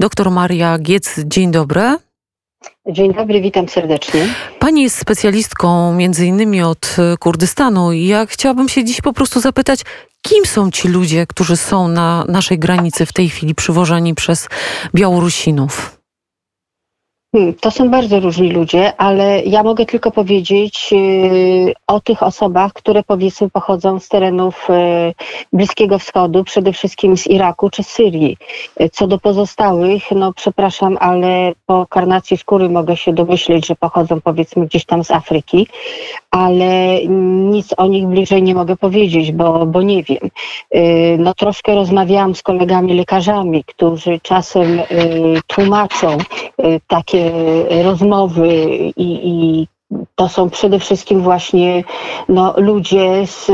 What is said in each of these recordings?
Doktor Maria Giec, dzień dobry. Dzień dobry, witam serdecznie. Pani jest specjalistką między innymi od Kurdystanu i ja chciałabym się dziś po prostu zapytać, kim są ci ludzie, którzy są na naszej granicy w tej chwili przywożeni przez Białorusinów? Hmm, to są bardzo różni ludzie, ale ja mogę tylko powiedzieć yy, o tych osobach, które powiedzmy pochodzą z terenów yy, Bliskiego Wschodu, przede wszystkim z Iraku czy Syrii. Yy, co do pozostałych, no przepraszam, ale po karnacji skóry mogę się domyśleć, że pochodzą powiedzmy gdzieś tam z Afryki, ale nic o nich bliżej nie mogę powiedzieć, bo, bo nie wiem. No troszkę rozmawiałam z kolegami lekarzami, którzy czasem tłumaczą takie rozmowy i, i to są przede wszystkim właśnie no, ludzie z,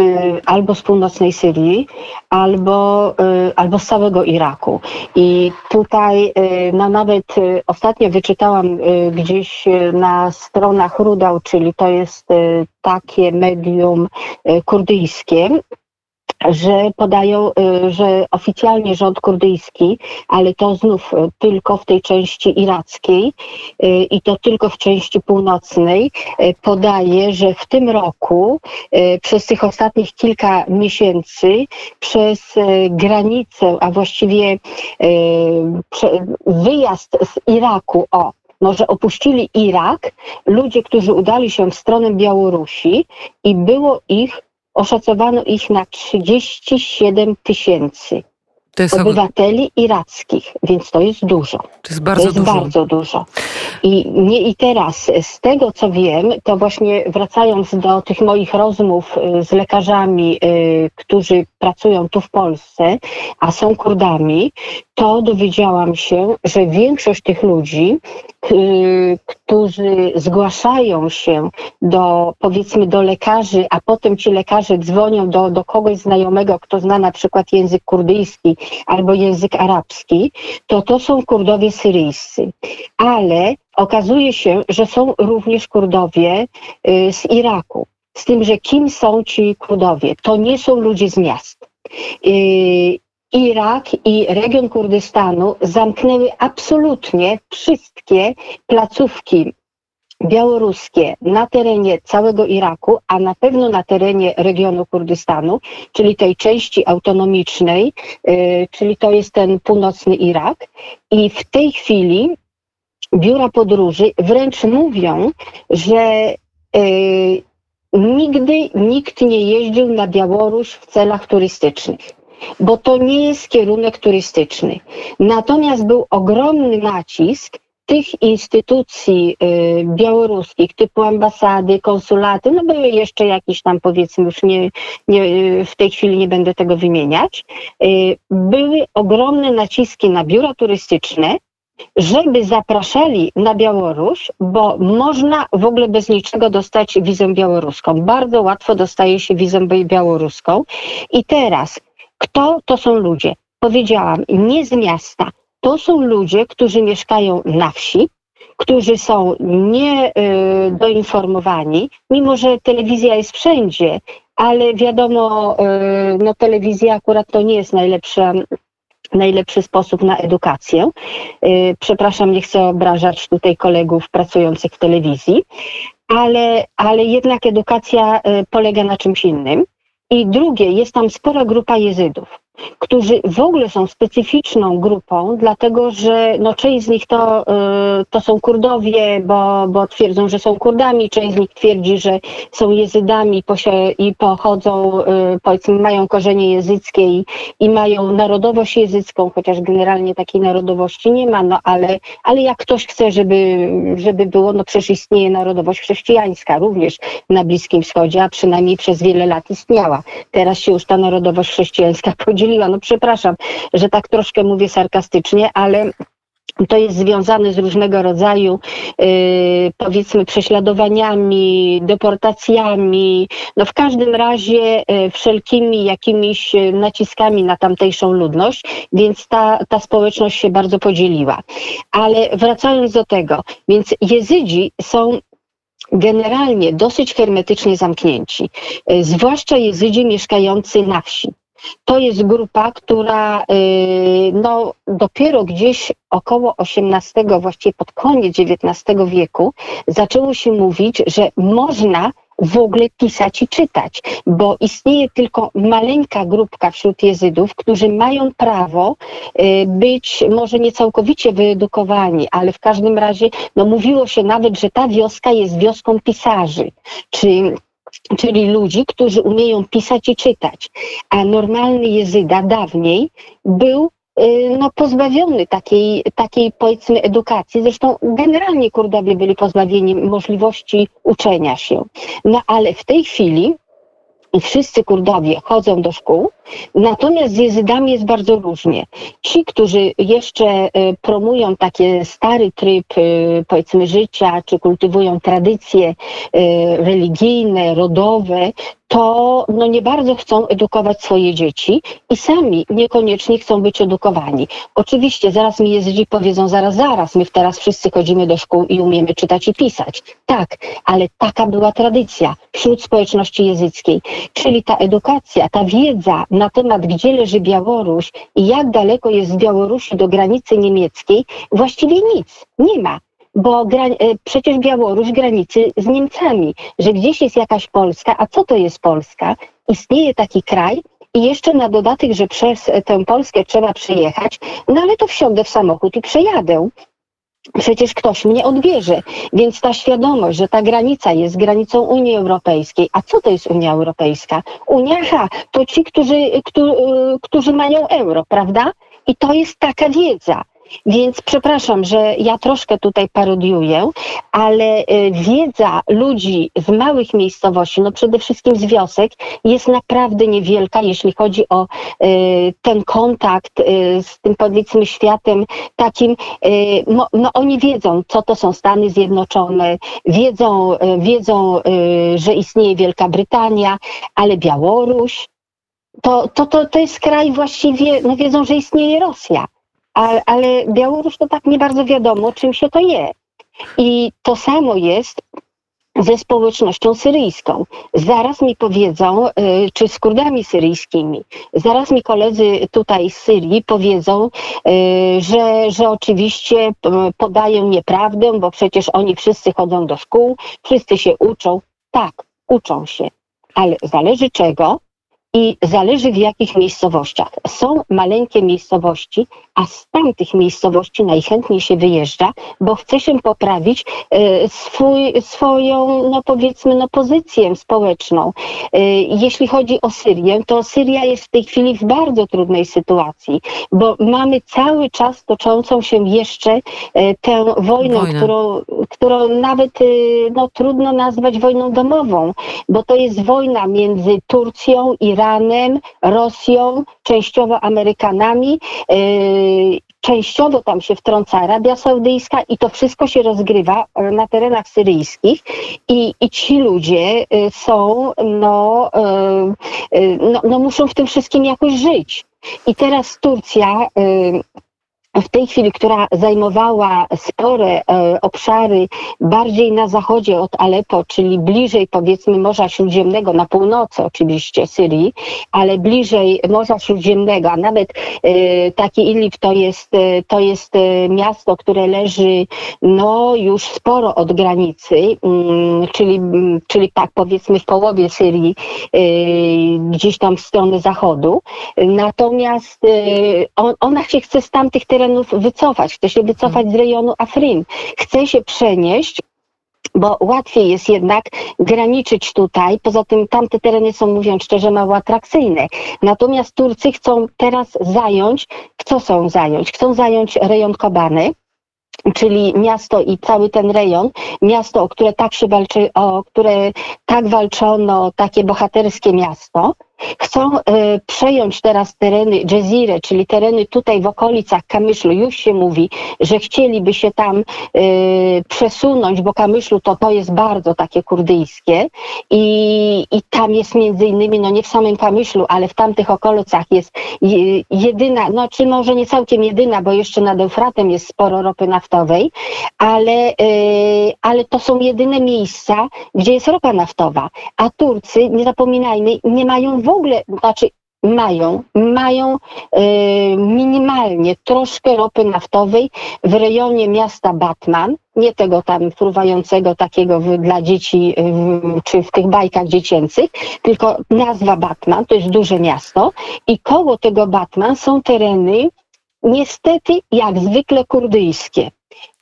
albo z północnej Syrii, albo, y, albo z całego Iraku. I tutaj y, no, nawet y, ostatnio wyczytałam gdzieś na stronach Rudał, czyli to jest takie medium kurdyjskie, że podają, y, że oficjalnie rząd kurdyjski, ale to znów y, tylko w tej części irackiej y, i to tylko w części północnej, podaje, że w tym roku przez tych ostatnich kilka miesięcy przez granicę, a właściwie wyjazd z Iraku o może opuścili Irak ludzie, którzy udali się w stronę Białorusi i było ich oszacowano ich na 37 tysięcy obywateli irackich, więc to jest dużo. To jest bardzo to jest dużo. Bardzo dużo. I, nie, I teraz z tego co wiem, to właśnie wracając do tych moich rozmów y, z lekarzami, y, którzy pracują tu w Polsce, a są Kurdami, to dowiedziałam się, że większość tych ludzi, y, którzy zgłaszają się do, powiedzmy, do lekarzy, a potem ci lekarze dzwonią do, do kogoś znajomego, kto zna na przykład język kurdyjski albo język arabski, to to są Kurdowie syryjscy. Ale okazuje się, że są również Kurdowie y, z Iraku. Z tym, że kim są ci Kurdowie? To nie są ludzie z miast. Y, Irak i region Kurdystanu zamknęły absolutnie wszystkie placówki białoruskie na terenie całego Iraku, a na pewno na terenie regionu Kurdystanu, czyli tej części autonomicznej, y, czyli to jest ten północny Irak. I w tej chwili biura podróży wręcz mówią, że y, nigdy nikt nie jeździł na Białoruś w celach turystycznych bo to nie jest kierunek turystyczny. Natomiast był ogromny nacisk tych instytucji y, białoruskich, typu ambasady, konsulaty, no były jeszcze jakieś tam powiedzmy, już nie, nie, w tej chwili nie będę tego wymieniać, y, były ogromne naciski na biura turystyczne, żeby zapraszali na Białoruś, bo można w ogóle bez niczego dostać wizę białoruską. Bardzo łatwo dostaje się wizę białoruską. I teraz, kto to są ludzie? Powiedziałam, nie z miasta, to są ludzie, którzy mieszkają na wsi, którzy są niedoinformowani, mimo że telewizja jest wszędzie, ale wiadomo, y, no telewizja akurat to nie jest najlepsza najlepszy sposób na edukację. Y, przepraszam, nie chcę obrażać tutaj kolegów pracujących w telewizji, ale, ale jednak edukacja y, polega na czymś innym. I drugie, jest tam spora grupa jezydów którzy w ogóle są specyficzną grupą, dlatego że no, część z nich to, y, to są Kurdowie, bo, bo twierdzą, że są Kurdami, część z nich twierdzi, że są Jezydami i pochodzą, y, powiedzmy, mają korzenie jezyckie i, i mają narodowość jezycką, chociaż generalnie takiej narodowości nie ma, no ale, ale jak ktoś chce, żeby, żeby było, no przecież istnieje narodowość chrześcijańska również na Bliskim Wschodzie, a przynajmniej przez wiele lat istniała. Teraz się już ta narodowość chrześcijańska podzieliła podzieliła. No przepraszam, że tak troszkę mówię sarkastycznie, ale to jest związane z różnego rodzaju, yy, powiedzmy, prześladowaniami, deportacjami, no w każdym razie yy, wszelkimi jakimiś naciskami na tamtejszą ludność, więc ta, ta społeczność się bardzo podzieliła. Ale wracając do tego, więc jezydzi są generalnie dosyć hermetycznie zamknięci, yy, zwłaszcza jezydzi mieszkający na wsi. To jest grupa, która y, no, dopiero gdzieś około XVIII, właściwie pod koniec XIX wieku, zaczęło się mówić, że można w ogóle pisać i czytać, bo istnieje tylko maleńka grupka wśród jezydów, którzy mają prawo y, być może nie całkowicie wyedukowani, ale w każdym razie no, mówiło się nawet, że ta wioska jest wioską pisarzy, czy czyli ludzi, którzy umieją pisać i czytać. A normalny jezyda dawniej był y, no, pozbawiony takiej, takiej, powiedzmy, edukacji. Zresztą generalnie Kurdowie byli pozbawieni możliwości uczenia się. No ale w tej chwili wszyscy Kurdowie chodzą do szkół, natomiast z jezydami jest bardzo różnie. Ci, którzy jeszcze e, promują taki stary tryb, e, powiedzmy, życia, czy kultywują tradycje e, religijne, rodowe, to no nie bardzo chcą edukować swoje dzieci i sami niekoniecznie chcą być edukowani. Oczywiście zaraz mi jezydzi powiedzą, zaraz, zaraz, my teraz wszyscy chodzimy do szkół i umiemy czytać i pisać. Tak, ale taka była tradycja wśród społeczności jezyckiej. Czyli ta edukacja, ta wiedza na temat, gdzie leży Białoruś i jak daleko jest z Białorusi do granicy niemieckiej, właściwie nic, nie ma bo e, przecież Białoruś granicy z Niemcami, że gdzieś jest jakaś Polska, a co to jest Polska? Istnieje taki kraj, i jeszcze na dodatek, że przez tę Polskę trzeba przejechać, no ale to wsiądę w samochód i przejadę. Przecież ktoś mnie odbierze. Więc ta świadomość, że ta granica jest granicą Unii Europejskiej. A co to jest Unia Europejska? Unia, ha, to ci, którzy, którzy, którzy mają euro, prawda? I to jest taka wiedza. Więc przepraszam, że ja troszkę tutaj parodiuję, ale y, wiedza ludzi z małych miejscowości, no przede wszystkim z wiosek, jest naprawdę niewielka, jeśli chodzi o y, ten kontakt y, z tym powiedzmy światem takim. No, no oni wiedzą, co to są Stany Zjednoczone, wiedzą, wiedzą, że istnieje Wielka Brytania, ale Białoruś, to, to, to, to jest kraj właściwie, no wiedzą, że istnieje Rosja ale, ale Białoruś to tak nie bardzo wiadomo, czym się to je. I to samo jest ze społecznością syryjską. Zaraz mi powiedzą, y, czy z Kurdami syryjskimi, zaraz mi koledzy tutaj z Syrii powiedzą, y, że, że oczywiście podają nieprawdę, bo przecież oni wszyscy chodzą do szkół, wszyscy się uczą. Tak, uczą się, ale zależy czego i zależy w jakich miejscowościach. Są maleńkie miejscowości, a z tamtych miejscowości najchętniej się wyjeżdża, bo chce się poprawić e, swój, swoją, no powiedzmy, no pozycję społeczną. E, jeśli chodzi o Syrię, to Syria jest w tej chwili w bardzo trudnej sytuacji, bo mamy cały czas toczącą się jeszcze e, tę wojnę, którą, którą nawet no, trudno nazwać wojną domową, bo to jest wojna między Turcją, Iranem, Rosją, częściowo Amerykanami częściowo tam się wtrąca Arabia Saudyjska i to wszystko się rozgrywa e, na terenach syryjskich i, i ci ludzie e, są, no, e, no, no muszą w tym wszystkim jakoś żyć. I teraz Turcja w tej chwili, która zajmowała spore e, obszary bardziej na zachodzie od Aleppo, czyli bliżej powiedzmy Morza Śródziemnego, na północy oczywiście Syrii, ale bliżej Morza Śródziemnego, a nawet e, taki Idlib to jest, e, to jest miasto, które leży no już sporo od granicy, mm, czyli, mm, czyli tak powiedzmy w połowie Syrii, gdzieś tam w stronę zachodu. Natomiast on, ona się chce z tamtych terenów terenów wycofać, chce się wycofać z rejonu Afrin, chce się przenieść bo łatwiej jest jednak graniczyć tutaj. Poza tym tamte tereny są, mówiąc szczerze, mało atrakcyjne. Natomiast Turcy chcą teraz zająć, co chcą zająć? Chcą zająć rejon Kobany, czyli miasto i cały ten rejon, miasto, o które tak się walczy, o które tak walczono, takie bohaterskie miasto. Chcą e, przejąć teraz tereny Jezire, czyli tereny tutaj w okolicach Kamyszlu. Już się mówi, że chcieliby się tam e, przesunąć, bo Kamyszlu to, to jest bardzo takie kurdyjskie i, i tam jest między innymi, no nie w samym Kamyszlu, ale w tamtych okolicach jest jedyna, no czy może nie całkiem jedyna, bo jeszcze nad Eufratem jest sporo ropy naftowej, ale, e, ale to są jedyne miejsca, gdzie jest ropa naftowa. A Turcy, nie zapominajmy, nie mają w ogóle, znaczy mają, mają e, minimalnie troszkę ropy naftowej w rejonie miasta Batman, nie tego tam fruwającego takiego dla dzieci w, czy w tych bajkach dziecięcych, tylko nazwa Batman, to jest duże miasto i koło tego Batman są tereny niestety jak zwykle kurdyjskie.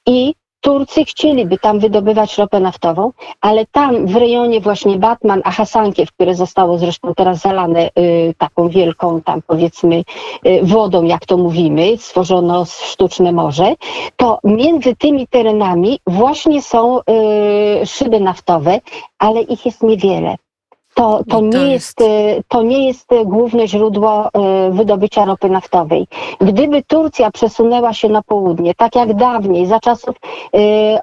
I Turcy chcieliby tam wydobywać ropę naftową, ale tam w rejonie właśnie Batman, a Hasankiew, które zostało zresztą teraz zalane y, taką wielką tam powiedzmy y, wodą, jak to mówimy, stworzono sztuczne morze, to między tymi terenami właśnie są y, szyby naftowe, ale ich jest niewiele. To, to, I to nie jest- y, to nie jest y, główne źródło y, wydobycia ropy naftowej. Gdyby Turcja przesunęła się na południe, tak jak dawniej, za czasów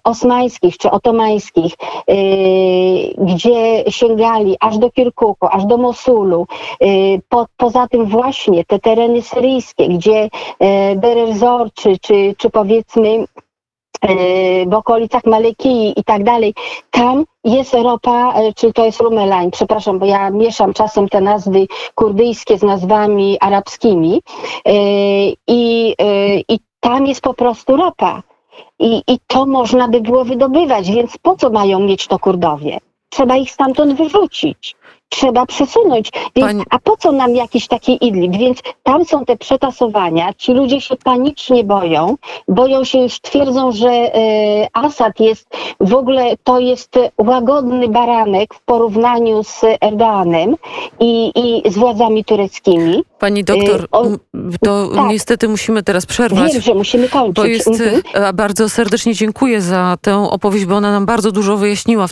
osmańskich czy otomańskich, gdzie sięgali aż do Kirkuku, aż do Mosulu, po, poza tym właśnie te tereny syryjskie, gdzie Deir ez-Zor, czy, czy, czy powiedzmy w okolicach Malekii i tak dalej, tam jest ropa, y, czy to jest Rumelain, przepraszam, bo ja mieszam czasem te nazwy kurdyjskie z nazwami arabskimi y, i, y, i tam jest po prostu ropa. I, I to można by było wydobywać, więc po co mają mieć to Kurdowie? Trzeba ich stamtąd wyrzucić. Trzeba przesunąć. Więc, Pani- A po co nam jakiś taki Idlib? Więc tam są te przetasowania. Ci ludzie się panicznie boją. Boją się już, twierdzą, że e, Assad jest w ogóle to jest łagodny baranek w porównaniu z Erdoganem i, i z władzami tureckimi. Pani doktor, Y, o- m, to tak. niestety musimy teraz przerwać. Wiem, że musimy kończyć. Bo jest, Mhm. e, bardzo serdecznie dziękuję za tę opowieść, bo ona nam bardzo dużo wyjaśniła w